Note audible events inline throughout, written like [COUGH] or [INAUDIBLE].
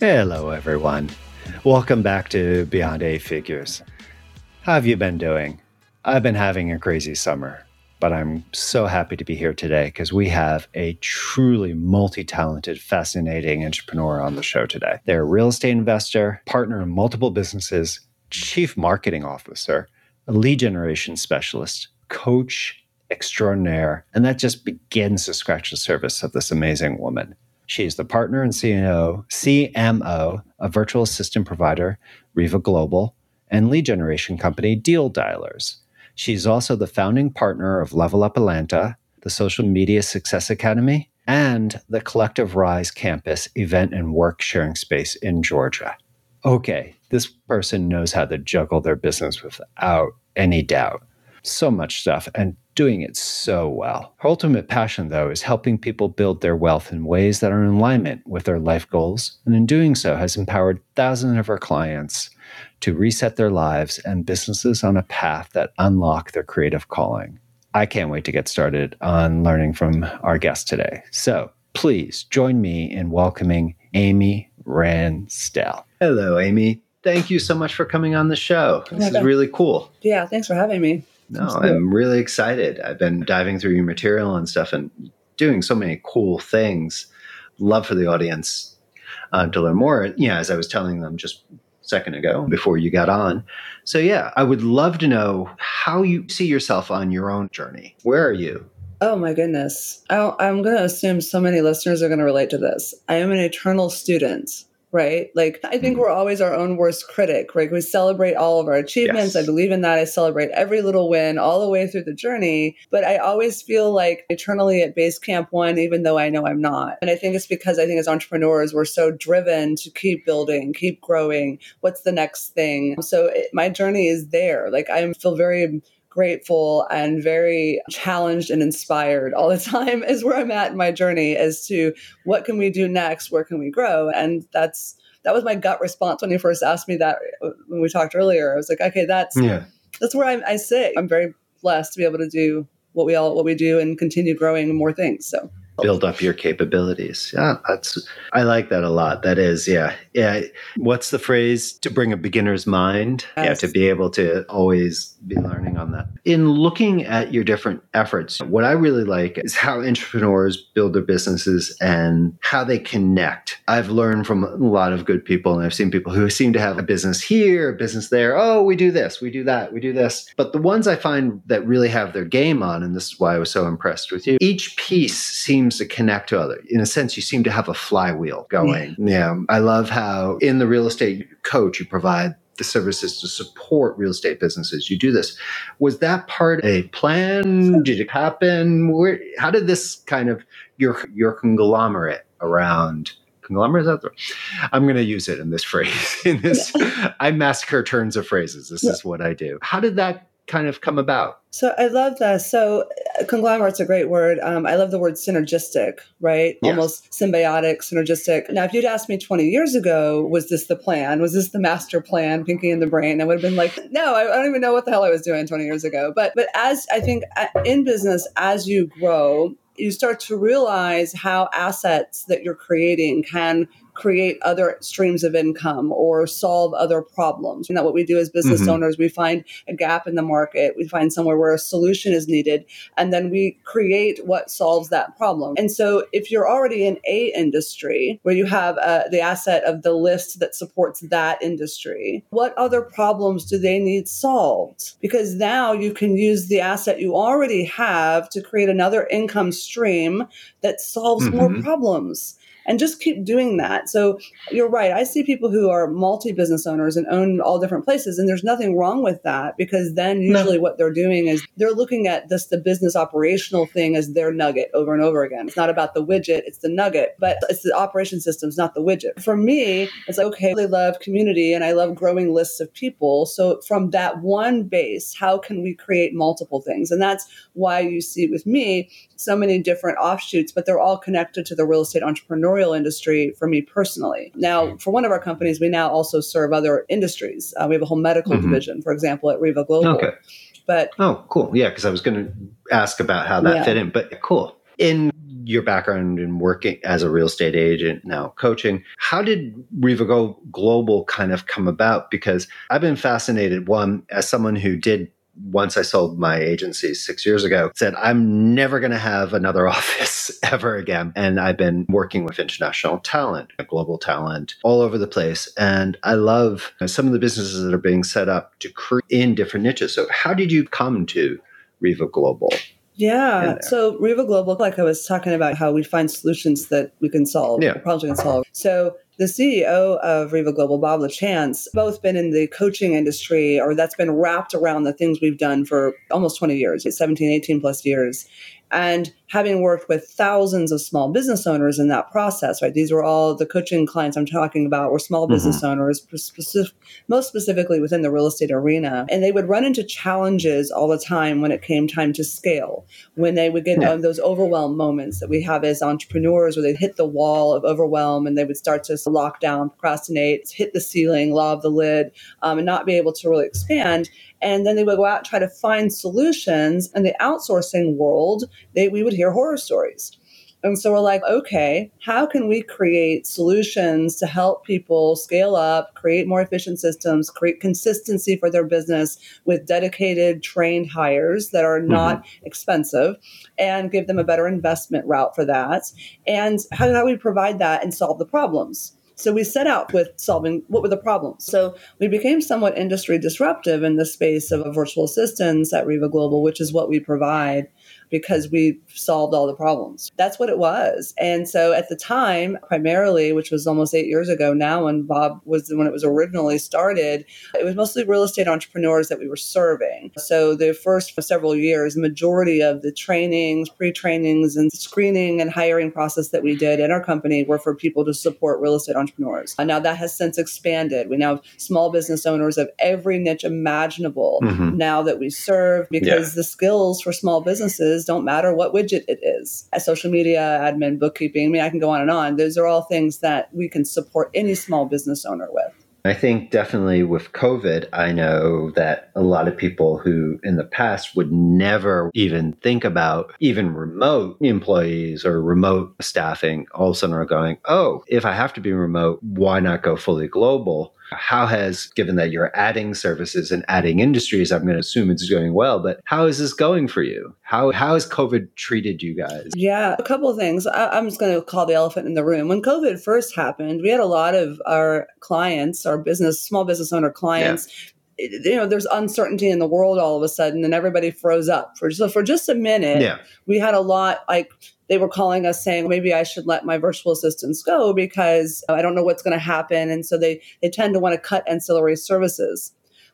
Hello, everyone. Welcome back to Beyond Eight Figures. How have you been doing? I've been having a crazy summer, but I'm so happy to be here today because we have a truly multi talented, fascinating entrepreneur on the show today. They're a real estate investor, partner in multiple businesses, chief marketing officer, a lead generation specialist, coach extraordinaire, and that just begins to scratch the surface of this amazing woman. She is the partner and CMO, CMO of virtual assistant provider Riva Global and lead generation company Deal Dialers. She's also the founding partner of Level Up Atlanta, the Social Media Success Academy, and the Collective Rise campus event and work sharing space in Georgia. Okay, this person knows how to juggle their business without any doubt. So much stuff and doing it so well. Her ultimate passion, though, is helping people build their wealth in ways that are in alignment with their life goals, and in doing so, has empowered thousands of her clients to reset their lives and businesses on a path that unlock their creative calling. I can't wait to get started on learning from our guest today. So please join me in welcoming Amy Ransdell. Hello, Amy. Thank you so much for coming on the show. This is really cool. Yeah, thanks for having me. No, I'm really excited. I've been diving through your material and stuff and doing so many cool things. Love for the audience uh, to learn more. Yeah, as I was telling them just a second ago before you got on. So, yeah, I would love to know how you see yourself on your own journey. Where are you? Oh my goodness. I, I'm going to assume so many listeners are going to relate to this. I am an eternal student right? Like, I think mm-hmm. we're always our own worst critic, right? We celebrate all of our achievements. Yes. I believe in that. I celebrate every little win all the way through the journey. But I always feel like eternally at base camp one, even though I know I'm not. And I think it's because I think as entrepreneurs, we're so driven to keep building, keep growing. What's the next thing? So it, my journey is there. Like, I feel very grateful and very challenged and inspired all the [LAUGHS] time is where I'm at in my journey as to what can we do next, where can we grow, and that's that was my gut response when you first asked me that when we talked earlier. I was like, okay, that's yeah. that's where I, I sit. I'm very blessed to be able to do what we all what we do and continue growing more things. So build up your capabilities. Yeah, that's I like that a lot. That is, yeah. Yeah. What's the phrase? To bring a beginner's mind. Yes. Yeah, to be able to always be learning on that. In looking at your different efforts, what I really like is how entrepreneurs build their businesses and how they connect. I've learned from a lot of good people and I've seen people who seem to have a business here, a business there. Oh, we do this, we do that, we do this. But the ones I find that really have their game on, and this is why I was so impressed with you, each piece seems seems to connect to other. In a sense, you seem to have a flywheel going. Yeah. yeah. I love how in the real estate coach, you provide the services to support real estate businesses. You do this. Was that part a plan? Did it happen? Where, how did this kind of your your conglomerate around conglomerate? Is that the, I'm going to use it in this [LAUGHS] phrase. In this, yeah. I massacre turns of phrases. This yeah. is what I do. How did that kind of come about? So I love that. So conglomerate's a great word. Um, I love the word synergistic, right? Yes. Almost symbiotic, synergistic. Now, if you'd asked me 20 years ago, was this the plan? Was this the master plan, Pinky in the brain? I would have been like, no, I, don't even know what the hell I was doing 20 years ago. But but as I think uh, in business, as you grow, you start to realize how assets that you're creating can create other streams of income or solve other problems. You know, what we do as business mm-hmm. owners, we find a gap in the market, we find somewhere where a solution is needed, and then we create what solves that problem. And so, if you're already in a industry where you have uh, the asset of the list that supports that industry, what other problems do they need solved? Because now you can use the asset you already have to create another income stream that solves mm-hmm. more problems. And just keep doing that. So you're right. I see people who are multi business owners and own all different places, and there's nothing wrong with that because then usually no. what they're doing is they're looking at this the business operational thing as their nugget over and over again. It's not about the widget, it's the nugget, but it's the operation systems, not the widget. For me, it's like, okay, I really love community and I love growing lists of people. So from that one base, how can we create multiple things? And that's why you see with me so many different offshoots, but they're all connected to the real estate entrepreneurial industry for me personally. Now, for one of our companies, we now also serve other industries. Uh, we have a whole medical mm-hmm. division, for example, at Riva Global. Okay. But oh, cool. Yeah, because I was going to ask about how that yeah. fit in, but cool. In your background in working as a real estate agent, now coaching, how did Riva Global kind of come about? Because I've been fascinated, one, as someone who did once I sold my agency six years ago, said, I'm never going to have another [LAUGHS] office ever again. And I've been working with international talent, global talent all over the place. And I love some of the businesses that are being set up to create in different niches. So, how did you come to Riva Global? Yeah. So Riva Global, like I was talking about how we find solutions that we can solve, yeah. problems we can solve. So the CEO of Riva Global, Bob LaChance, both been in the coaching industry or that's been wrapped around the things we've done for almost 20 years, 17, 18 plus years. And having worked with thousands of small business owners in that process, right? These were all the coaching clients I'm talking about were small business mm-hmm. owners, specific, most specifically within the real estate arena. And they would run into challenges all the time when it came time to scale, when they would get yeah. those overwhelm moments that we have as entrepreneurs where they'd hit the wall of overwhelm and they would start to lock down, procrastinate, hit the ceiling, law of the lid, um, and not be able to really expand. And then they would go out and try to find solutions. In the outsourcing world, they, we would hear horror stories. And so we're like, okay, how can we create solutions to help people scale up, create more efficient systems, create consistency for their business with dedicated trained hires that are not mm-hmm. expensive and give them a better investment route for that? And how do we provide that and solve the problems? So we set out with solving what were the problems. So we became somewhat industry disruptive in the space of virtual assistants at Riva Global, which is what we provide because we solved all the problems. That's what it was. And so at the time, primarily, which was almost eight years ago now, when Bob was when it was originally started, it was mostly real estate entrepreneurs that we were serving. So the first several years, majority of the trainings, pre-trainings, and screening and hiring process that we did in our company were for people to support real estate entrepreneurs. And now that has since expanded. We now have small business owners of every niche imaginable mm-hmm. now that we serve because yeah. the skills for small businesses don't matter what widget it is. As social media, admin, bookkeeping, I mean, I can go on and on. Those are all things that we can support any small business owner with. I think definitely with COVID, I know that a lot of people who in the past would never even think about even remote employees or remote staffing all of a sudden are going, oh, if I have to be remote, why not go fully global? How has, given that you're adding services and adding industries, I'm going to assume it's going well, but how is this going for you? How, how has COVID treated you guys? Yeah, a couple of things. I, am just going to call the elephant in the room. When COVID first happened, we had a lot of our clients, our business, small business owner clients, yeah you know there's uncertainty in the world all of a sudden and everybody froze up for just for just a minute yeah. we had a lot like they were calling us saying maybe I should let my virtual assistants go because I don't know what's going to happen. And so they, they tend to want to cut ancillary services.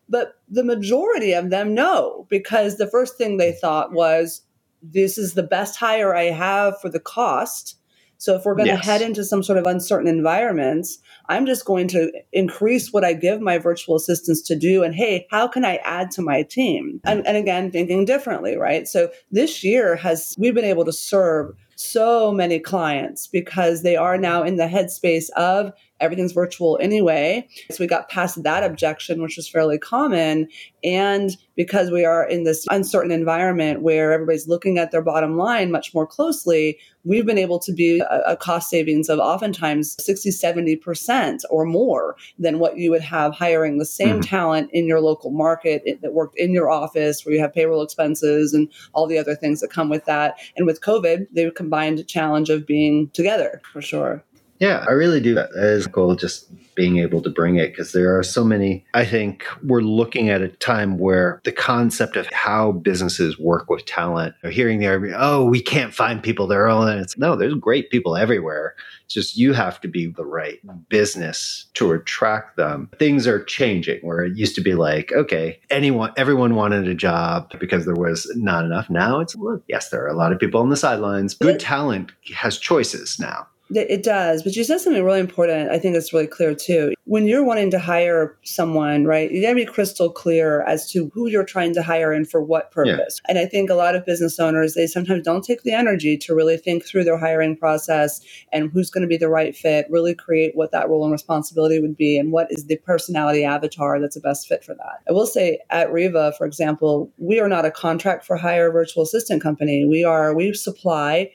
But the majority of them know because the first thing they thought was this is the best hire I have for the cost. So if we're going yes. to head into some sort of uncertain environments, I'm just going to increase what I give my virtual assistants to do. And hey, how can I add to my team? And, and again, thinking differently, right? So this year has, we've been able to serve so many clients because they are now in the headspace of everything's virtual anyway. So we got past that objection, which was fairly common. And because we are in this uncertain environment where everybody's looking at their bottom line much more closely, we've been able to be a, a cost savings of oftentimes 60, 70% or more than what you would have hiring the same mm-hmm. talent in your local market that worked in your office where you have payroll expenses and all the other things that come with that. And with COVID, the combined challenge of being together for sure. Yeah, I really do. That is cool. Just being able to bring it because there are so many. I think we're looking at a time where the concept of how businesses work with talent, or hearing the oh, we can't find people there. Oh, and it's no, there's great people everywhere. It's just you have to be the right business to attract them. Things are changing where it used to be like, okay, anyone, everyone wanted a job because there was not enough. Now it's, look, yes, there are a lot of people on the sidelines. Good talent has choices now. It does, but you said something really important. I think it's really clear too. When you're wanting to hire someone, right, you gotta be crystal clear as to who you're trying to hire and for what purpose. Yeah. And I think a lot of business owners, they sometimes don't take the energy to really think through their hiring process and who's going to be the right fit, really create what that role and responsibility would be and what is the personality avatar that's the best fit for that. I will say at Riva, for example, we are not a contract for hire virtual assistant company. We are, we supply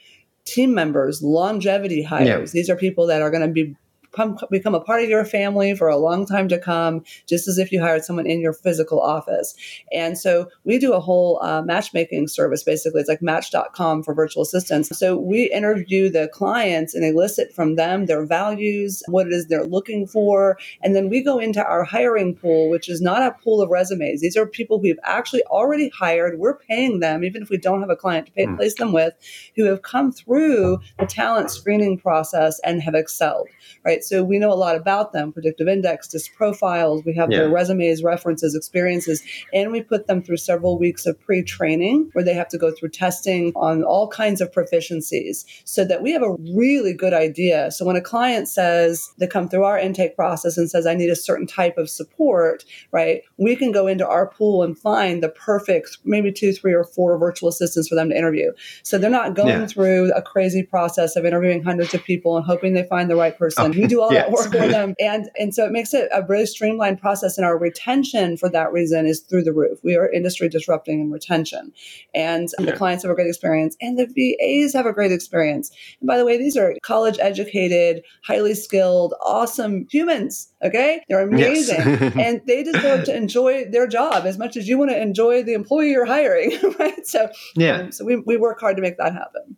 team members, longevity hires. Yeah. These are people that are going to be come, become a part of your family for a long time to come, just as if you hired someone in your physical office. And so we do a whole uh, matchmaking service, basically. It's like match.com for virtual assistants. So we interview the clients and elicit from them their values, what it is they're looking for. And then we go into our hiring pool, which is not a pool of resumes. These are people we've actually already hired. We're paying them, even if we don't have a client to pay, mm. place them with, who have come through the talent screening process and have excelled, right? Right? So we know a lot about them, predictive index, disc profiles. We have yeah. their resumes, references, experiences, and we put them through several weeks of pre-training where they have to go through testing on all kinds of proficiencies so that we have a really good idea. So when a client says they come through our intake process and says, I need a certain type of support, right? We can go into our pool and find the perfect, maybe two, three, or four virtual assistants for them to interview. So they're not going yeah. through a crazy process of interviewing hundreds of people and hoping they find the right person. Oh do all yes. that work for them. [LAUGHS] And and so it makes it a really streamlined process. And our retention for that reason is through the roof. We are industry disrupting in retention. And yeah. the clients have a great experience and the VAs have a great experience. And by the way, these are college educated, highly skilled, awesome humans. Okay. They're amazing. Yes. [LAUGHS] and they deserve to enjoy their job as much as you want to enjoy the employee you're hiring. [LAUGHS] Right. So yeah. Um, so we, we work hard to make that happen.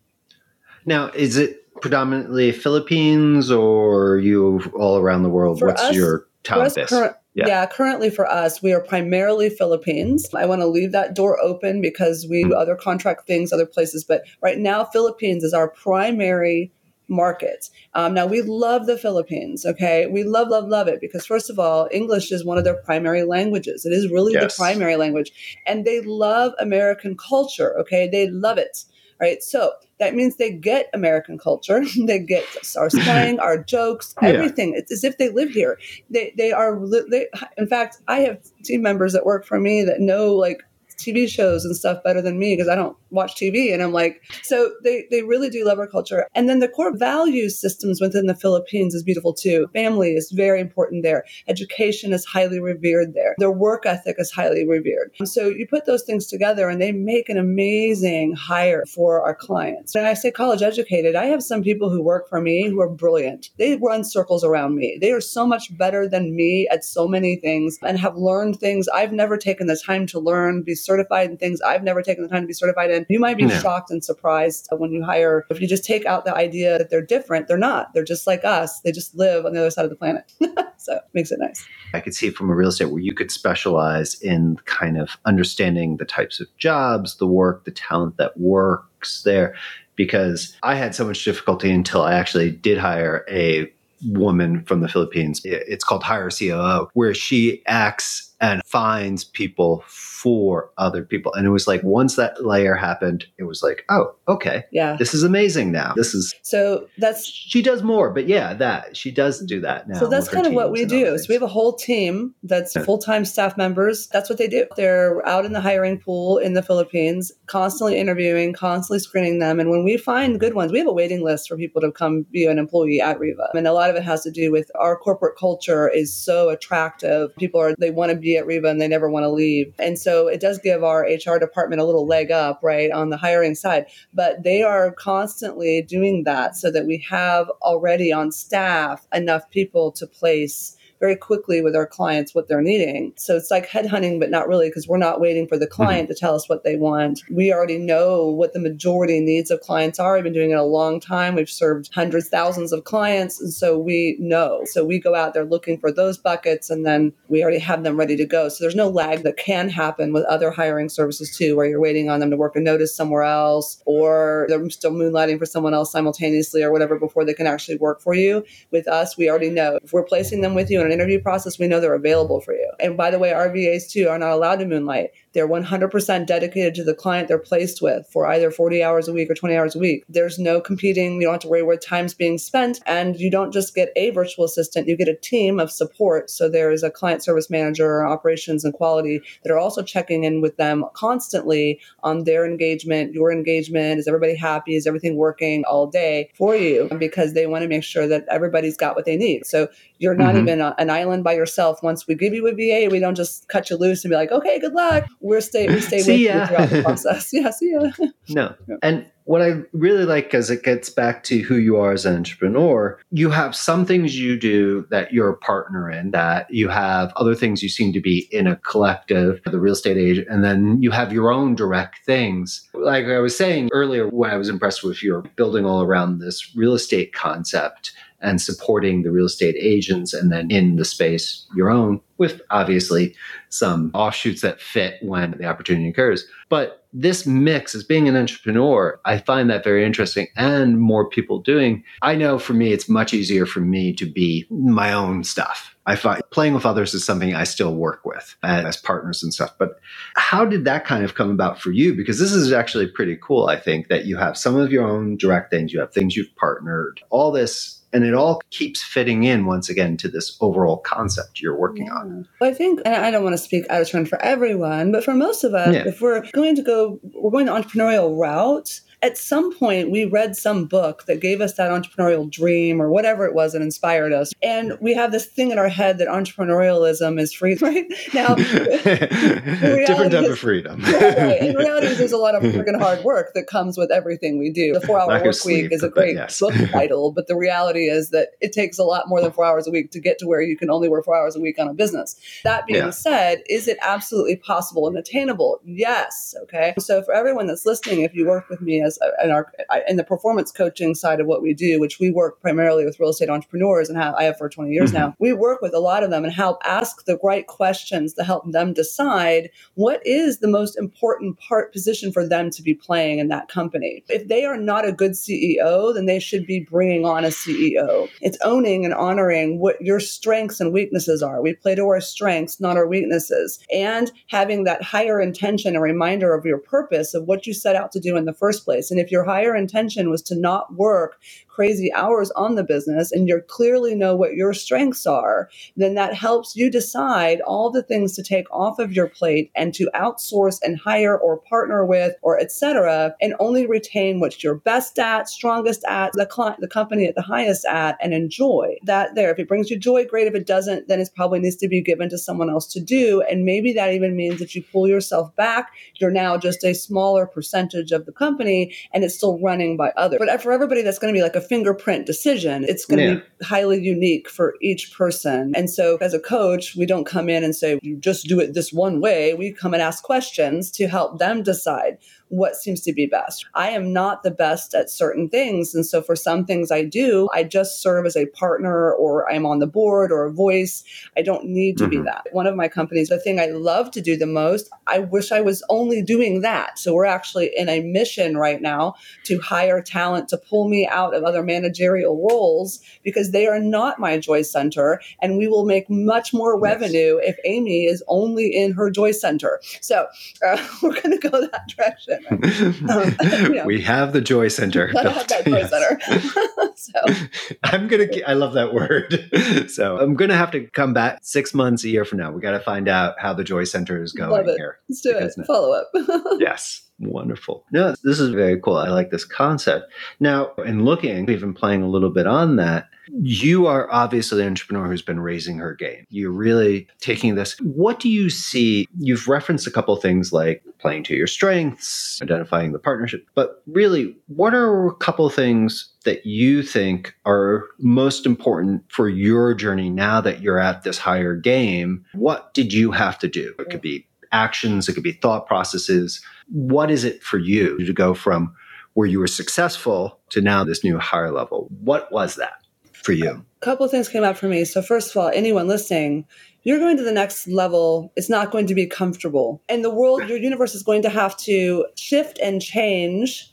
Now, is it predominantly Philippines or you all around the world? For What's us, your base? Cur- yeah. yeah. currently for us, we are primarily Philippines. I want to leave that door open because we do other contract things, other places. But right now, Philippines is our primary market. Um, now, we love the Philippines, okay? We love, love, love it because, first of all, English is one of their primary languages. It is really yes. the primary language. And they love American culture, okay? They love it right? So that means they get American culture, [LAUGHS] they get our [LAUGHS] slang, our jokes, everything. Yeah. It's as if they live here. They they are. They, in fact, I have team members that work for me that know like TV shows and stuff better than me because I don't watch TV. And I'm like, so they, they really do love our culture. And then the core value systems within the Philippines is beautiful too. Family is very important there. Education is highly revered there. Their work ethic is highly revered. So you put those things together and they make an amazing hire for our clients. And I say college educated, I have some people who work for me who are brilliant. They run circles around me. They are so much better than me at so many things and have learned things I've never taken the time to learn, be certified in things I've never taken the time to be certified in. You might be shocked and surprised when you hire. If you just take out the idea that they're different, they're not. They're just like us. They just live on the other side of the planet. [LAUGHS] so it makes it nice. I could see from a real estate where you could specialize in kind of understanding the types of jobs, the work, the talent that works there. Because I had so much difficulty until I actually did hire a woman from the Philippines. It's called Hire COO, where she acts and finds people for other people. And it was like once that layer happened, it was like, oh, okay. Yeah. This is amazing now. This is So that's she does more, but yeah, that she does do that now. So that's kind of what we do. So we have a whole team that's yeah. full-time staff members. That's what they do. They're out in the hiring pool in the Philippines, constantly interviewing, constantly screening them. And when we find good ones, we have a waiting list for people to come be an employee at Riva. And a lot of it has to do with our corporate culture is so attractive. People are they want to be at Riva and they never want to leave. And so it does give our HR department a little leg up, right, on the hiring side. But they are constantly doing that so that we have already on staff enough people to place very quickly with our clients what they're needing. So it's like headhunting, but not really because we're not waiting for the mm-hmm. client mm-hmm. to tell us what they want. We already know what the majority needs of clients are. We've been doing it a long time. We've served hundreds, thousands of clients. And so we know. So we go out there looking for those buckets and then we already have them ready to go. So there's no lag that can happen with other hiring services too, where you're waiting on them to work a notice somewhere else or they're still moonlighting for someone else simultaneously or whatever before they can actually work for you. With us, we already know if we're placing them with you in an interview process, we know they're available for you. And by the way, our VAs too are not allowed to moonlight. They're 100% dedicated to the client they're placed with for either 40 hours a week or 20 hours a week. There's no competing. You don't have to worry where time's being spent. And you don't just get a virtual assistant, you get a team of support. So there's a client service manager, operations and quality that are also checking in with them constantly on their engagement, your engagement. Is everybody happy? Is everything working all day for you? Because they want to make sure that everybody's got what they need. So you're not mm-hmm. even a, an island by yourself. Once we give you a VA, we don't just cut you loose and be like, okay, good luck. We're stay we stay with ya. you throughout the [LAUGHS] process. Yes. Yeah, see ya. no, and what I really like because it gets back to who you are as an entrepreneur. You have some things you do that you're a partner in, that you have other things you seem to be in a collective, the real estate agent, and then you have your own direct things. Like I was saying earlier, when I was impressed with your building all around this real estate concept and supporting the real estate agents and then in the space your own with obviously some offshoots that fit when the opportunity occurs but this mix as being an entrepreneur i find that very interesting and more people doing i know for me it's much easier for me to be my own stuff I find playing with others is something I still work with as partners and stuff. But how did that kind of come about for you? Because this is actually pretty cool, I think, that you have some of your own direct things, you have things you've partnered, all this and it all keeps fitting in once again to this overall concept you're working yeah. on. Well, I think, and I don't want to speak out of turn for everyone, but for most of us, yeah. if we're going to go, we're going the entrepreneurial route, at some point we read some book that gave us that entrepreneurial dream or whatever it was that inspired us. And we have this thing in our head that entrepreneurialism is free, [LAUGHS] right? Now, [LAUGHS] different type is, of freedom. [LAUGHS] right, in reality, there's a lot of freaking hard work that comes with everything we do. The four hour work sleep, week is a great yes. book title, but the reality is that it takes a lot more than four hours a week to get to where you can only work four hours a week on a business. That being yeah. said, is it absolutely possible and attainable? Yes. Okay. So for everyone that's listening, if you work with me as in our in the performance coaching side of what we do, which we work primarily with real estate entrepreneurs and have I have for 20 years mm-hmm. now. We work with a lot of them and help ask the right questions to help them decide what is the most important part position for them to be playing in that company. If they are not a good CEO, then they should be bringing on a CEO. It's owning and honoring what your strengths and weaknesses are. We play to our strengths, not our weaknesses, and having that higher intention, a reminder of your purpose of what you set out to do in the first place and if your higher intention was to not work crazy hours on the business and you clearly know what your strengths are, then that helps you decide all the things to take off of your plate and to outsource and hire or partner with or etc. and only retain what you're best at, strongest at, the client, the company at the highest at and enjoy that there. If it brings you joy, great. If it doesn't, then it probably needs to be given to someone else to do. And maybe that even means that you pull yourself back. You're now just a smaller percentage of the company and it's still running by others. But for everybody, that's going to be like a fingerprint decision. It's going to yeah. be highly unique for each person. And so as a coach, we don't come in and say, you just do it this one way. We come and ask questions to help them decide what seems to be best. I am not the best at certain things. And so for some things I do, I just serve as a partner or I'm on the board or a voice. I don't need to mm-hmm. be that. One of my companies, the thing I love to do the most, I wish I was only doing that. So we're actually in a mission right now to hire talent to pull me out of other managerial roles because they are not my joy center. And we will make much more revenue yes. if Amy is only in her joy center. So uh, [LAUGHS] we're going to go that direction. [LAUGHS] Um, we have the Joy Center. [LAUGHS] have that Joy yes. Center. [LAUGHS] so I'm gonna. I love that word. so I'm gonna have to come back six months, a year from now. We got to find out how the Joy Center is going here. Let's do it. Follow up. yes. Wonderful. No, this is very cool. I like this concept. Now, in looking, we've been playing a little bit on that You are obviously an entrepreneur who's been raising her game. You're really taking this. What do you see? You've referenced a couple things like playing to your strengths, identifying the partnership, but really, what are a couple things that you think are most important for your journey now that you're at this higher game? What did you have to do? It could be actions, it could be thought processes. What is it for you to go from where you were successful to now this new higher level? What was that for you? A couple of things came up for me. So, first of all, anyone listening, you're going to the next level. It's not going to be comfortable. And the world, your universe is going to have to shift and change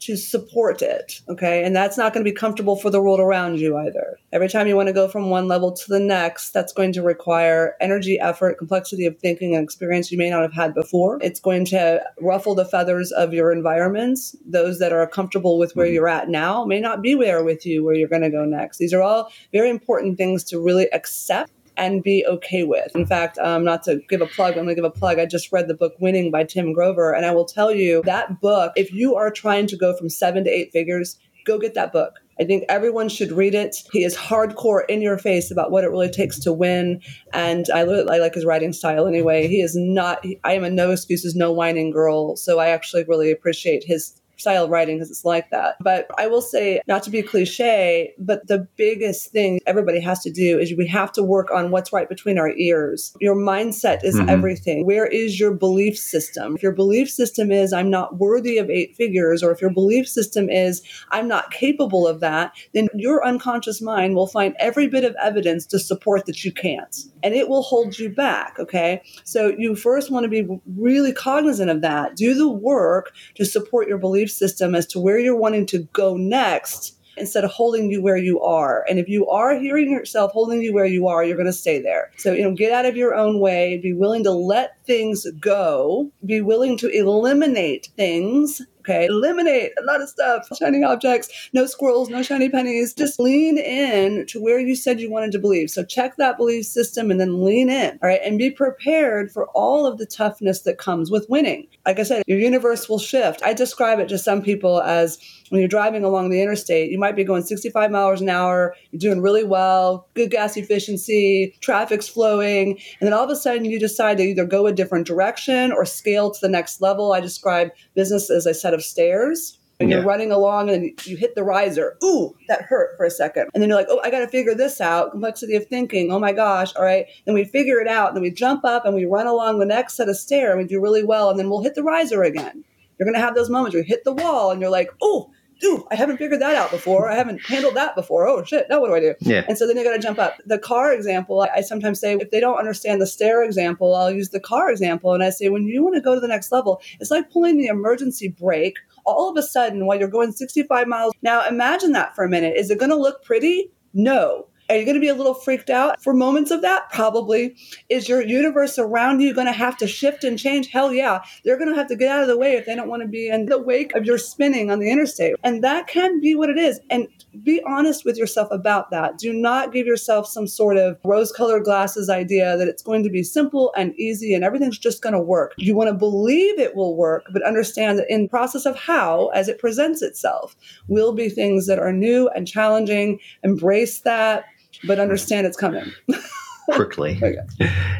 to support it. Okay. And that's not going to be comfortable for the world around you either. Every time you want to go from one level to the next, that's going to require energy, effort, complexity of thinking and experience you may not have had before. It's going to ruffle the feathers of your environments. Those that are comfortable with where mm-hmm. you're at now may not be there with you where you're going to go next. These are all very important things to really accept and be okay with. In fact, um, not to give a plug, I'm going to give a plug. I just read the book Winning by Tim Grover, and I will tell you that book, if you are trying to go from seven to eight figures, go get that book. I think everyone should read it. He is hardcore in your face about what it really takes to win. And I, I like his writing style anyway. He is not, I am a no excuses, no whining girl. So I actually really appreciate his style of writing because it's like that. But I will say, not to be cliche, but the biggest thing everybody has to do is we have to work on what's right between our ears. Your mindset is mm-hmm. everything. Where is your belief system? If your belief system is, I'm not worthy of eight figures, or if your belief system is, I'm not capable of that, then your unconscious mind will find every bit of evidence to support that you can't. And it will hold you back. Okay. So you first want to be really cognizant of that. Do the work to support your belief system as to where you're wanting to go next instead of holding you where you are. And if you are hearing yourself holding you where you are, you're going to stay there. So, you know, get out of your own way, be willing to let things go, be willing to eliminate things Okay, eliminate a lot of stuff, shiny objects, no squirrels, no shiny pennies. Just lean in to where you said you wanted to believe. So check that belief system and then lean in. All right, and be prepared for all of the toughness that comes with winning. Like I said, your universe will shift. I describe it to some people as when you're driving along the interstate, you might be going 65 miles an hour, you're doing really well, good gas efficiency, traffic's flowing, and then all of a sudden you decide to either go a different direction or scale to the next level. I describe business as a set of stairs. And yeah. you're running along and you hit the riser. Ooh, that hurt for a second. And then you're like, oh, I got to figure this out. Complexity of thinking. Oh my gosh. All right. Then we figure it out. And then we jump up and we run along the next set of stairs and we do really well. And then we'll hit the riser again. You're going to have those moments where you hit the wall and you're like, oh, Ooh, I haven't figured that out before. I haven't handled that before. Oh shit! Now what do I do? Yeah. And so then you got to jump up. The car example, I, I sometimes say if they don't understand the stair example, I'll use the car example, and I say when you want to go to the next level, it's like pulling the emergency brake. All of a sudden, while you're going 65 miles, now imagine that for a minute. Is it going to look pretty? No. Are you going to be a little freaked out for moments of that? Probably. Is your universe around you going to have to shift and change? Hell yeah. They're going to have to get out of the way if they don't want to be in the wake of your spinning on the interstate. And that can be what it is. And be honest with yourself about that. Do not give yourself some sort of rose colored glasses idea that it's going to be simple and easy and everything's just going to work. You want to believe it will work, but understand that in process of how, as it presents itself, will be things that are new and challenging. Embrace that but understand it's coming. [LAUGHS] Quickly.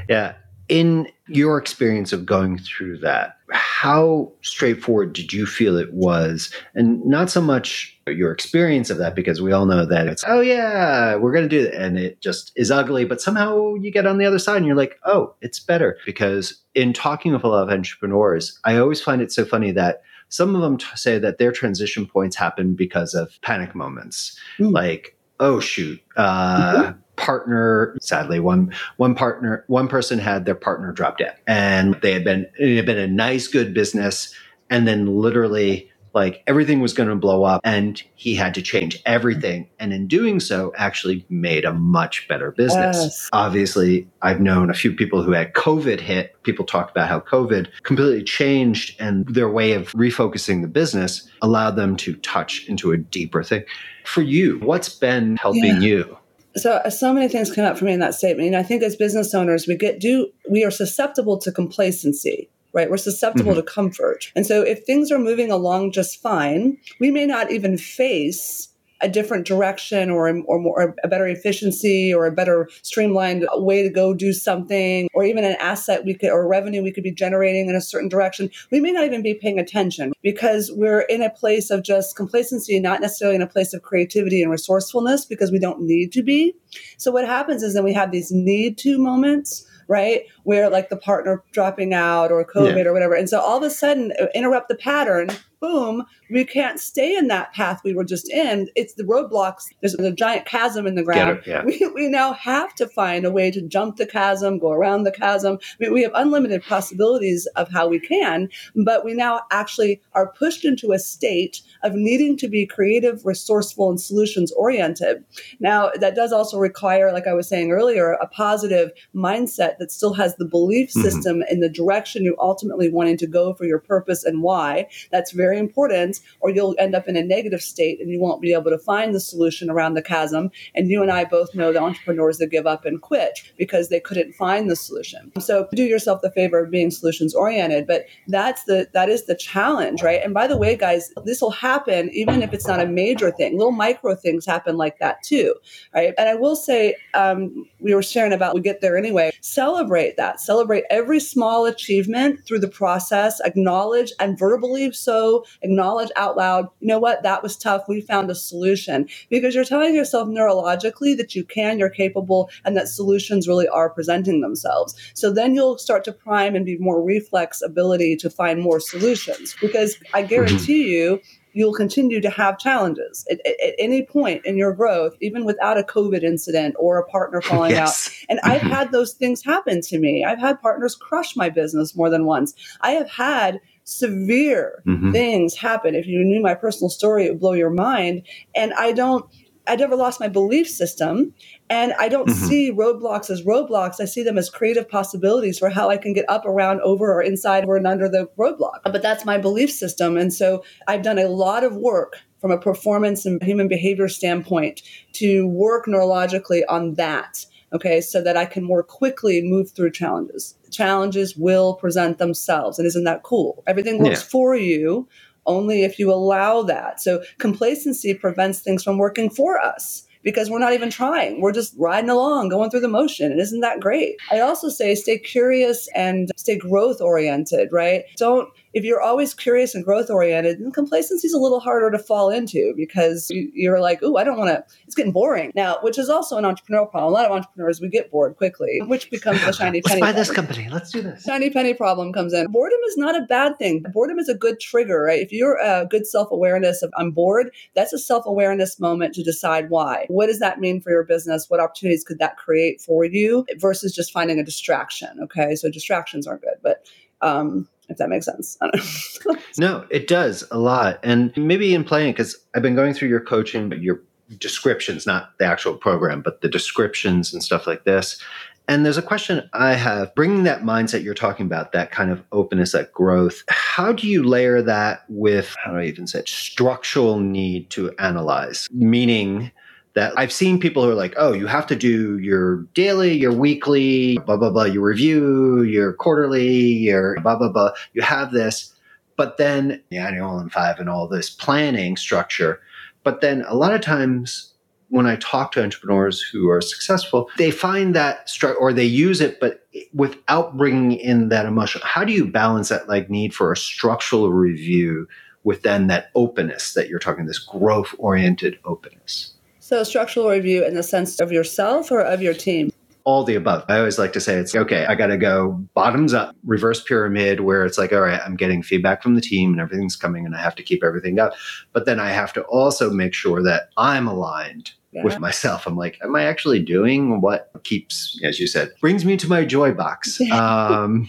Yeah. In your experience of going through that, how straightforward did you feel it was? And not so much your experience of that, because we all know that it's, oh, yeah, we're going to do it. And it just is ugly. But somehow you get on the other side and you're like, oh, it's better. Because in talking with a lot of entrepreneurs, I always find it so funny that some of them t- say that their transition points happen because of panic moments. Mm. Like, oh shoot uh, mm-hmm. partner sadly one one partner one person had their partner drop dead and they had been it had been a nice good business and then literally like everything was going to blow up and he had to change everything. And in doing so actually made a much better business. Yes. obviously i've known a few people who had covid hit. People talked about how covid completely changed and their way of refocusing the business allowed them to touch into a deeper thing. For you what's been helping yeah. you? So uh, so many things come up for me in that statement. And i think as business owners we get do we are susceptible to complacency right? We're susceptible mm-hmm. to comfort. And so if things are moving along just fine, we may not even face a different direction or, or more a better efficiency or a better streamlined way to go do something or even an asset we could or revenue we could be generating in a certain direction we may not even be paying attention because we're in a place of just complacency not necessarily in a place of creativity and resourcefulness because we don't need to be so what happens is then we have these need to moments right? Where like the partner dropping out or COVID yeah. or whatever. And so all of a sudden uh, interrupt the pattern boom, we can't stay in that path we were just in. It's the roadblocks. There's a giant chasm in the ground. yeah. we, we now have to find a way to jump the chasm, go around the chasm. I mean, we have unlimited possibilities of how we can, but we now actually are pushed into a state of needing to be creative, resourceful, and solutions oriented. Now, that does also require, like I was saying earlier, a positive mindset that still has the belief mm-hmm. system mm-hmm. in the direction you ultimately wanting to go for your purpose and why. That's very very important, or you'll end up in a negative state and you won't be able to find the solution around the chasm. And you and I both know the entrepreneurs that give up and quit because they couldn't find the solution. So do yourself the favor of being solutions oriented. But that's the that is the challenge, right? And by the way, guys, this will happen even if it's not a major thing. Little micro things happen like that too, right? And I will say, um, we were sharing about we get there anyway. Celebrate that. Celebrate every small achievement through the process. Acknowledge and verbally so acknowledge out loud, you know what, that was tough. We found a solution because you're telling yourself neurologically that you can, you're capable, and that solutions really are presenting themselves. So then you'll start to prime and be more reflex ability to find more solutions because I mm-hmm. guarantee you, you'll continue to have challenges at, at, at, any point in your growth, even without a COVID incident or a partner [LAUGHS] falling yes. out. And I've mm-hmm. had those things happen to me. I've had partners crush my business more than once. I have had severe mm-hmm. things happen. If you knew my personal story, it would blow your mind. And I don't, I never lost my belief system. And I don't mm-hmm. see roadblocks as roadblocks. I see them as creative possibilities for how I can get up, around, over, or inside, or and under the roadblock. But that's my belief system. And so I've done a lot of work from a performance and human behavior standpoint to work neurologically on that okay, so that I can more quickly move through challenges. Challenges will present themselves. And isn't that cool? Everything works yeah. for you only if you allow that. So complacency prevents things from working for us because we're not even trying. We're just riding along, going through the motion. And isn't that great? I also say stay curious and stay growth oriented, right? Don't if you're always curious and growth oriented, then complacency is a little harder to fall into because you, are like, oh, I don't want to, it's getting boring. Now, which is also an entrepreneurial problem. A lot of entrepreneurs, we get bored quickly, which becomes the [LAUGHS] shiny penny. Let's buy problem. this company. Let's do this. Shiny penny problem comes in. Boredom is not a bad thing. Boredom is a good trigger, right? If you're a good self awareness of I'm bored, that's a self awareness moment to decide why. What does that mean for your business? What opportunities could that create for you versus just finding a distraction? Okay. So distractions aren't good, but um, if that makes sense. [LAUGHS] no, it does a lot. And maybe in playing, because I've been going through your coaching, but your descriptions, not the actual program, but the descriptions and stuff like this. And there's a question I have bringing that mindset you're talking about, that kind of openness, that growth. How do you layer that with, how do I even say it, structural need to analyze? Meaning, that I've seen people who are like, oh, you have to do your daily, your weekly, blah, blah, blah, your review, your quarterly, your blah, blah, blah. You have this, but then the annual and five and all this planning structure. But then a lot of times when I talk to entrepreneurs who are successful, they find that stru- or they use it, but without bringing in that emotion. How do you balance that like need for a structural review with then that openness that you're talking, this growth oriented openness? So, structural review in the sense of yourself or of your team? all the above. I always like to say it's okay, I got to go bottoms up, reverse pyramid, where it's like, all right, I'm getting feedback from the team and everything's coming and I have to keep everything up. But then I have to also make sure that I'm aligned yeah. with myself. I'm like, am I actually doing what keeps, as you said, brings me to my joy box? [LAUGHS] Um,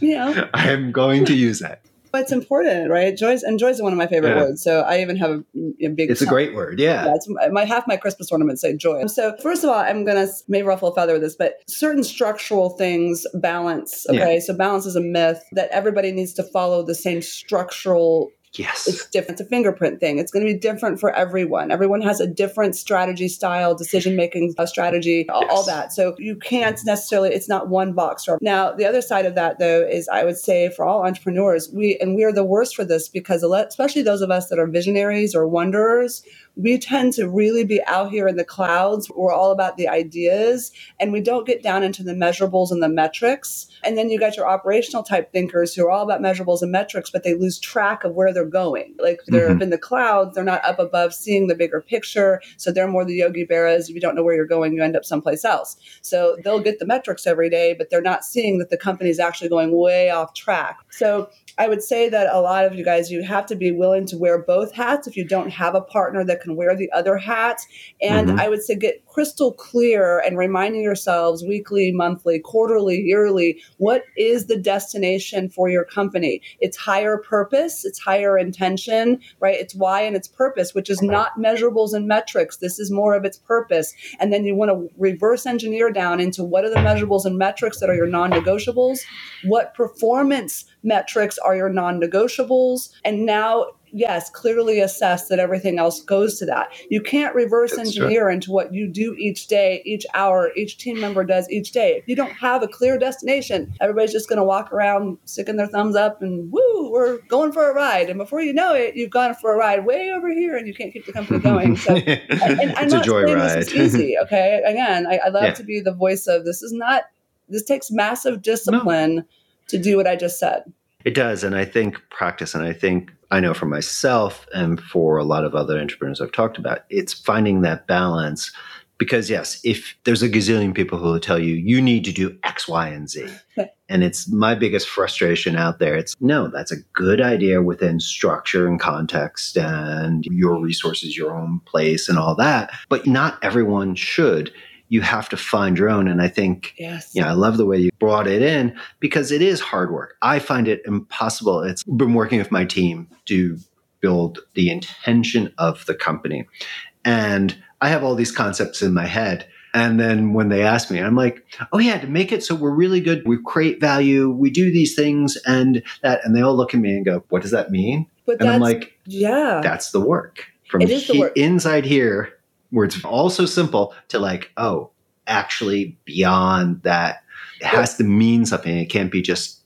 yeah. [LAUGHS] I'm going to use that. But it's important, right? Joy's and joy is one of my favorite yeah. words. So I even have a, a big. It's a great word, yeah. yeah it's my half my Christmas ornaments say joy. So first of all, I'm gonna maybe ruffle a feather with this, but certain structural things balance. Okay, yeah. so balance is a myth that everybody needs to follow the same structural Yes. It's different. It's a fingerprint thing. It's going to be different for everyone. Everyone has a different strategy style, decision making uh, strategy, all, yes. all, that. So you can't necessarily, it's not one box. Now, the other side of that, though, is I would say for all entrepreneurs, we, and we are the worst for this because especially those of us that are visionaries or wanderers, we tend to really be out here in the clouds. We're all about the ideas and we don't get down into the measurables and the metrics. And then you got your operational type thinkers who are all about measurables and metrics, but they lose track of where they're going. Like they're mm-hmm. up in the clouds, they're not up above seeing the bigger picture. So they're more the Yogi Berras. If you don't know where you're going, you end up someplace else. So they'll get the metrics every day, but they're not seeing that the company is actually going way off track. So I would say that a lot of you guys, you have to be willing to wear both hats if you don't have a partner that can wear the other hat. And mm-hmm. I would say get crystal clear and reminding yourselves weekly, monthly, quarterly, yearly, what is the destination for your company? It's higher purpose, it's higher intention, right? It's why and its purpose, which is not measurables and metrics. This is more of its purpose. And then you want to reverse engineer down into what are the measurables and metrics that are your non negotiables? What performance metrics are your non negotiables? And now yes, clearly assess that everything else goes to that. You can't reverse That's engineer true. into what you do each day, each hour, each team member does each day. If you don't have a clear destination, everybody's just going to walk around sticking their thumbs up and woo, we're going for a ride. And before you know it, you've gone for a ride way over here and you can't keep the company [LAUGHS] going. So, and, and I'm not saying this is easy. [LAUGHS] Okay. Again, I, I love yeah. to be the voice of this is not, this takes massive discipline no. to do what I just said. It does. And I think practice, and I think I know for myself and for a lot of other entrepreneurs I've talked about, it's finding that balance. Because, yes, if there's a gazillion people who will tell you, you need to do X, Y, and Z. and it's my biggest frustration out there. It's no, that's a good idea within structure and context and your resources, your own place, and all that. But not everyone should you have to find your own. And I think, yes. yeah, I love the way you brought it in because it is hard work. I find it impossible. It's been working with my team to build the intention of the company. And I have all these concepts in my head. And then when they ask me, I'm like, oh, yeah, to make it so we're really good, we create value, we do these things and that. And they all look at me and go, what does that mean? But and I'm like, yeah, that's the work. From he- the work. inside here where it's all so simple to like, oh, actually beyond that, it has to mean something. It can't be just.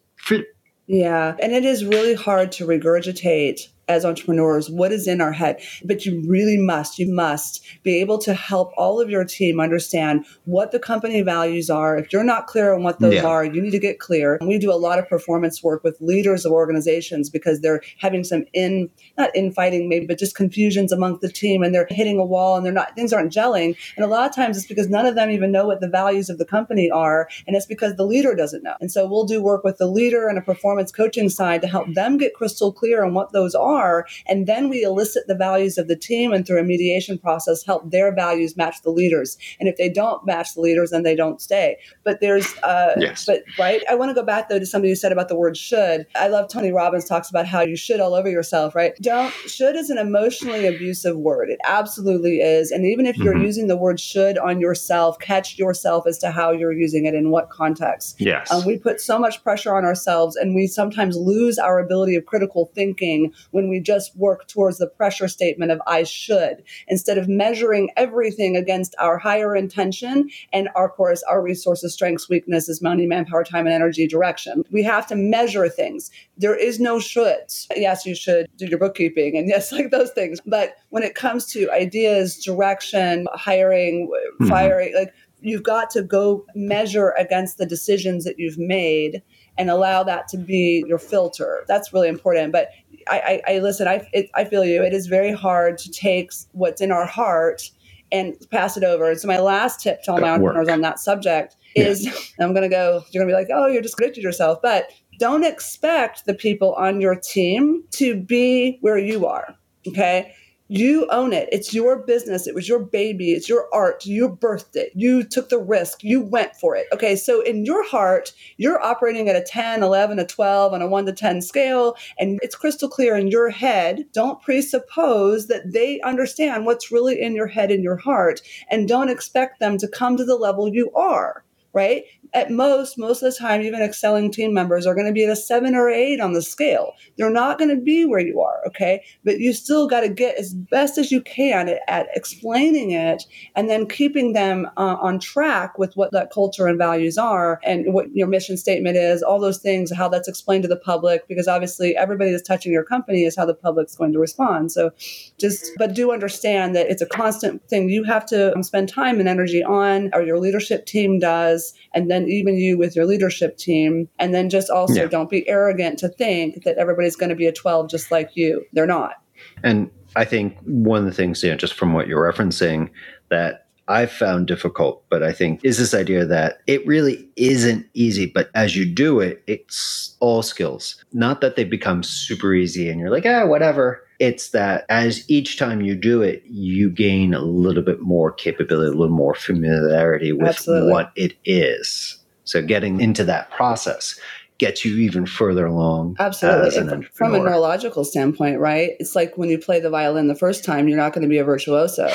Yeah. And it is really hard to regurgitate as entrepreneurs what is in our head? But you really must you must be able to help all of your team understand what the company values are. If you're not clear on what those yeah. are you need to get clear. And we do a lot of performance work with leaders of organizations because they're having some in not infighting maybe but just confusions among the team and they're hitting a wall and they're not things aren't gelling. And a lot of times it's because none of them even know what the values of the company are and it's because the leader doesn't know. And so we'll do work with the leader and a performance coaching side to help them get crystal clear on what those are are. And then we elicit the values of the team and through a mediation process help their values match the leaders. And if they don't match the leaders, then they don't stay. But there's, uh, yes. but right. I want to go back though to something you said about the word should. I love Tony Robbins talks about how you should all over yourself, right? Don't, should is an emotionally abusive word. It absolutely is. And even if you're mm-hmm. using the word should on yourself, catch yourself as to how you're using it in what context. Yes. Um, we put so much pressure on ourselves and we sometimes lose our ability of critical thinking when when we just work towards the pressure statement of I should instead of measuring everything against our higher intention and our course, our resources, strengths, weaknesses, money, manpower, time, and energy direction. We have to measure things. There is no shoulds. Yes, you should do your bookkeeping and [LAUGHS] yes, like those things. But when it comes to ideas, direction, hiring, mm-hmm. firing, like you've got to go measure against the decisions that you've made and allow that to be your filter. That's really important. But I, I, I listen. I, it, I feel you. It is very hard to take what's in our heart and pass it over. And so my last tip to all my entrepreneurs on that subject is, yeah. [LAUGHS] I'm going to go. You're going to be like, oh, you're just predicted yourself, but don't expect the people on your team to be where you are. Okay you own it. It's your business. It was your baby. It's your art. You birthed it. You took the risk. You went for it. Okay. So in your heart, you're operating at a 10, 11, a 12 on a 1 to 10 scale. And it's crystal clear in your head. Don't presuppose that they understand what's really in your head and your heart. And don't expect them to come to the level you are right? At most, most of the time, even excelling team members are going to be at a seven or eight on the scale. They're not going to be where you are, okay? But you still got to get as best as you can at, at explaining it and then keeping them uh, on track with what that culture and values are and what your mission statement is, all those things, how that's explained to the public, because obviously everybody that's touching your company is how the public's going to respond. So just, but do understand that it's a constant thing you have to um, spend time and energy on, or your leadership team does, and then even you with your leadership team. And then just also yeah. don't be arrogant to think that everybody's going to be a 12 just like you. They're not. And I think one of the things, you know, just from what you're referencing, that I've found difficult, but I think is this idea that it really isn't easy, but as you do it, it's all skills. Not that they become super easy and you're like, ah, whatever. It's that as each time you do it, you gain a little bit more capability, a little more familiarity with Absolutely. what it is. So getting into that process gets you even further along. Absolutely. From a neurological standpoint, right? It's like when you play the violin the first time, you're not going to be a virtuoso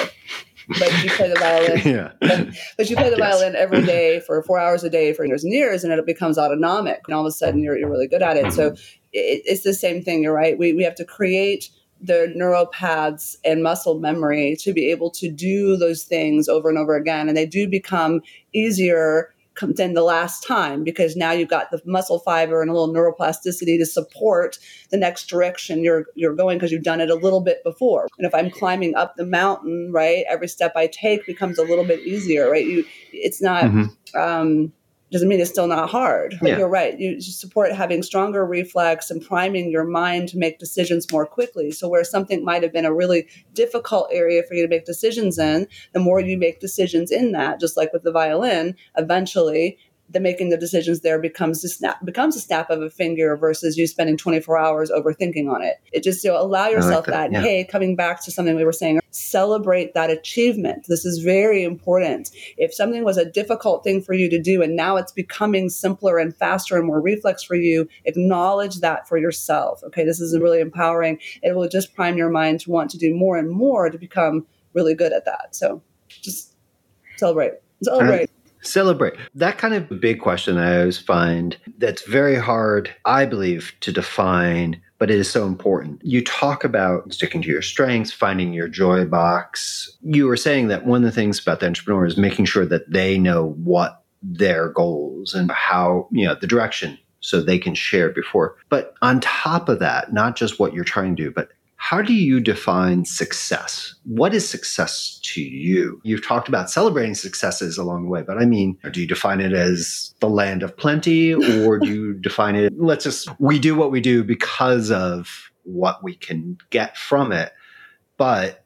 but you play the violin. [LAUGHS] yeah. But, but, you play the yes. violin every day for four hours a day for years and years, and it becomes autonomic. And all of a sudden, you're, you're really good at it. So it, it's the same thing. You're right. We, we have to create the neural paths and muscle memory to be able to do those things over and over again. And they do become easier than the last time because now you've got the muscle fiber and a little neuroplasticity to support the next direction you're you're going because you've done it a little bit before. And if I'm climbing up the mountain, right, every step I take becomes a little bit easier, right? You, it's not. Mm-hmm. Um, doesn't mean it's still not hard. Yeah. you're right. You support having stronger reflex and priming your mind to make decisions more quickly. So where something might have been a really difficult area for you to make decisions in, the more you make decisions in that, just like with the violin, eventually the making the decisions there becomes a snap becomes a snap of a finger versus you spending 24 hours overthinking on it. It just you know, allow yourself like that. that. Yeah. Hey, coming back to something we were saying, celebrate that achievement. This is very important. If something was a difficult thing for you to do and now it's becoming simpler and faster and more reflex for you, acknowledge that for yourself. Okay, this is really empowering. It will just prime your mind to want to do more and more to become really good at that. So just celebrate. Celebrate celebrate. That kind of big question i always find that's very hard i believe to define but it is so important. You talk about sticking to your strengths finding your joy box. You were saying that one of the things about the entrepreneur is making sure that they know what their goals and how you know the direction so they can share before. But on top of that not just what you're trying to do but how do you define success? What is success to you? You've talked about celebrating successes along the way, but I mean, do you define it as the land of plenty or do you [LAUGHS] define it, let's just, we do what we do because of what we can get from it. But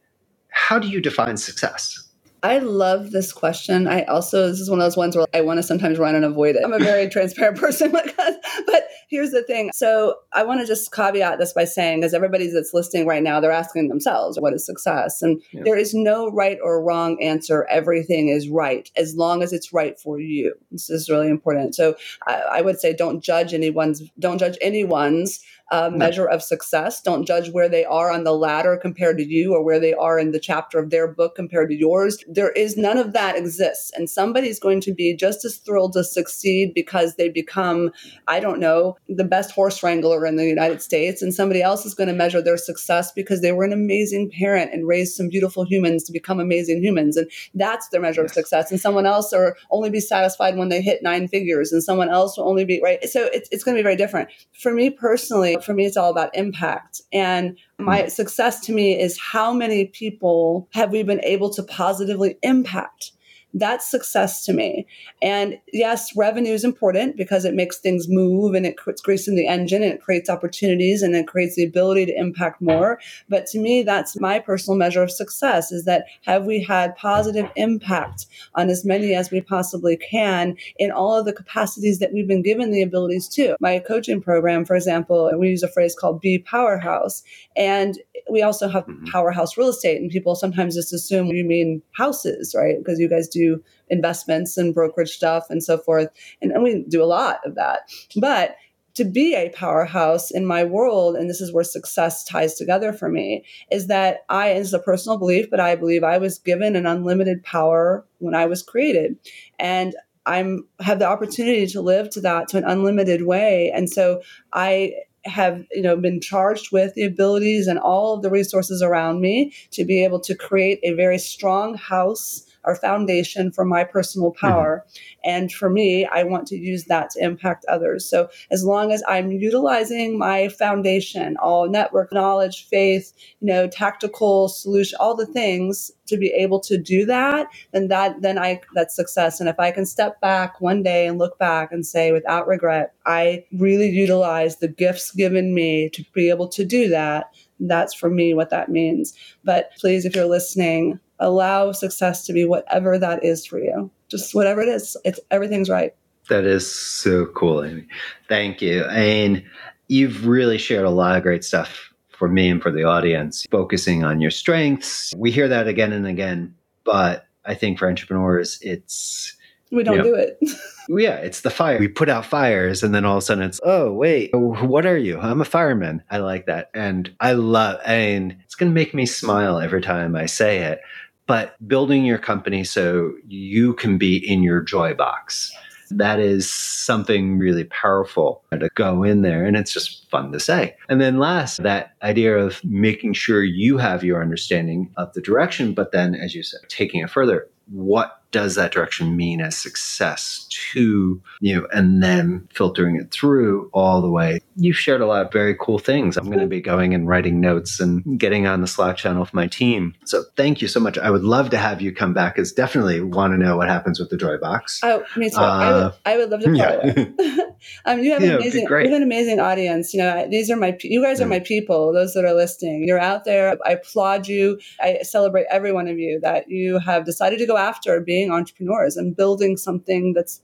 how do you define success? I love this question. I also, this is one of those ones where I want to sometimes run and avoid it. I'm a very [LAUGHS] transparent person, [LAUGHS] but here's the thing. So I want to just caveat this by saying, because everybody that's listening right now, they're asking themselves, what is success? And yeah. there is no right or wrong answer. Everything is right as long as it's right for you. This is really important. So I, I would say, don't judge anyone's, don't judge anyone's uh, measure of success. Don't judge where they are on the ladder compared to you or where they are in the chapter of their book compared to yours. There is none of that exists. And somebody's going to be just as thrilled to succeed because they become, I don't know, the best horse wrangler in the United States. And somebody else is going to measure their success because they were an amazing parent and raised some beautiful humans to become amazing humans. And that's their measure yes. of success. And someone else or only be satisfied when they hit nine figures and someone else will only be right. So it's, it's going to be very different. For me personally, for me, it's all about impact. And my mm. success to me is how many people have we been able to positively impact? That's success to me. And yes, revenue is important because it makes things move and it creates grease in the engine and it creates opportunities and it creates the ability to impact more. But to me, that's my personal measure of success is that have we had positive impact on as many as we possibly can in all of the capacities that we've been given the abilities to. My coaching program, for example, we use a phrase called be powerhouse. And we also have mm-hmm. powerhouse real estate and people sometimes just assume you mean houses, right? Because you guys do investments and brokerage stuff and so forth. And, and we do a lot of that. But to be a powerhouse in my world, and this is where success ties together for me, is that I, it's a personal belief, but I believe I was given an unlimited power when I was created. And I'm have the opportunity to live to that to an unlimited way. And so I have you know been charged with the abilities and all of the resources around me to be able to create a very strong house or foundation for my personal mm-hmm. power. Mm-hmm. And for me, I want to use that to impact others. So as long as I'm utilizing my foundation, all network knowledge, faith, you know, tactical solution, all the things to be able to do that, then that then I that's success. And if I can step back one day and look back and say without regret, I really utilized the gifts given me to be able to do that, that's for me what that means. But please, if you're listening, allow success to be whatever that is for you. Just whatever it is, it's everything's right. That is so cool, Amy. Thank you. And you've really shared a lot of great stuff for me and for the audience, focusing on your strengths. We hear that again and again, but I think for entrepreneurs, it's we don't you know, do it. [LAUGHS] yeah, it's the fire. We put out fires and then all of a sudden it's, oh, wait, what are you? I'm a fireman. I like that. And I love, and it's going to make me smile every time I say it but building your company so you can be in your joy box. That is something really powerful to go in there. And it's just fun to say. And then last, that idea of making sure you have your understanding of the direction, but then, as you said, taking it further. What does that direction mean as success to you? And then filtering it through all the way. You've shared a lot of very cool things. I'm going to be going and writing notes and getting on the slack channel with my team. So thank you so much. I would love to have you come back. Because definitely want to know what happens with the joy box. Oh me too. Uh, I, would, uh, I, would, love to yeah. [LAUGHS] [LAUGHS] um, you have an amazing you have an amazing audience. You know these are my you guys are my people those that are listening. You're out there. I applaud you. I celebrate every one of you that you have decided to go after being being entrepreneurs and building something that's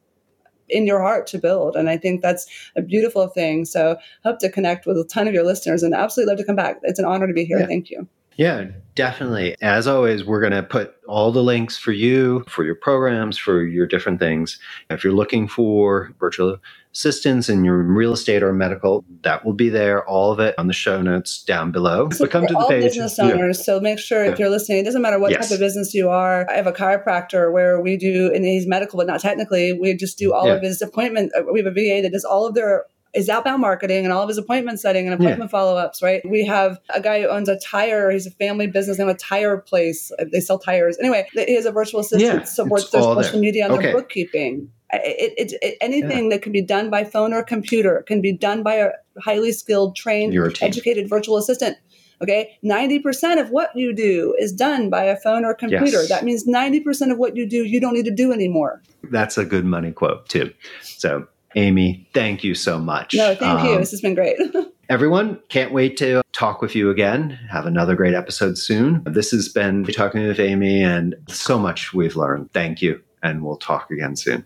in your heart to build. And I think that's a beautiful thing. So hope to connect with a ton of your listeners and absolutely love to come back. It's an honor to be here. Yeah. Thank you. Yeah, definitely. As always, we're going to put all the links for you, for your programs, for your different things. If you're looking for virtual assistants in your real estate or medical, that will be there. All of it on the show notes down below. So but come to the page. business owners. Yeah. So make sure if you're listening, it doesn't matter what yes. type of business you are. I have a chiropractor where we do, and he's medical, but not technically. We just do all yeah. of his appointment. Uh, we have a VA that does all of their is outbound marketing and all of his appointment setting and appointment yeah. follow-ups, right? We have a guy who owns a tire. He's a family business and a tire place. They sell tires. Anyway, he has a virtual assistant, yeah, supports their social there. media and okay. their bookkeeping. It, it, it, anything yeah. that can be done by phone or computer can be done by a highly skilled, trained, educated virtual assistant. Okay, 90% of what you do is done by a phone or computer. Yes. That means 90% of what you do, you don't need to do anymore. That's a good money quote, too. So Amy, thank you so much. No, thank um, you. This has been great. [LAUGHS] everyone, can't wait to talk with you again. Have another great episode soon. This has been talking with Amy, and so much we've learned. Thank you. And we'll talk again soon.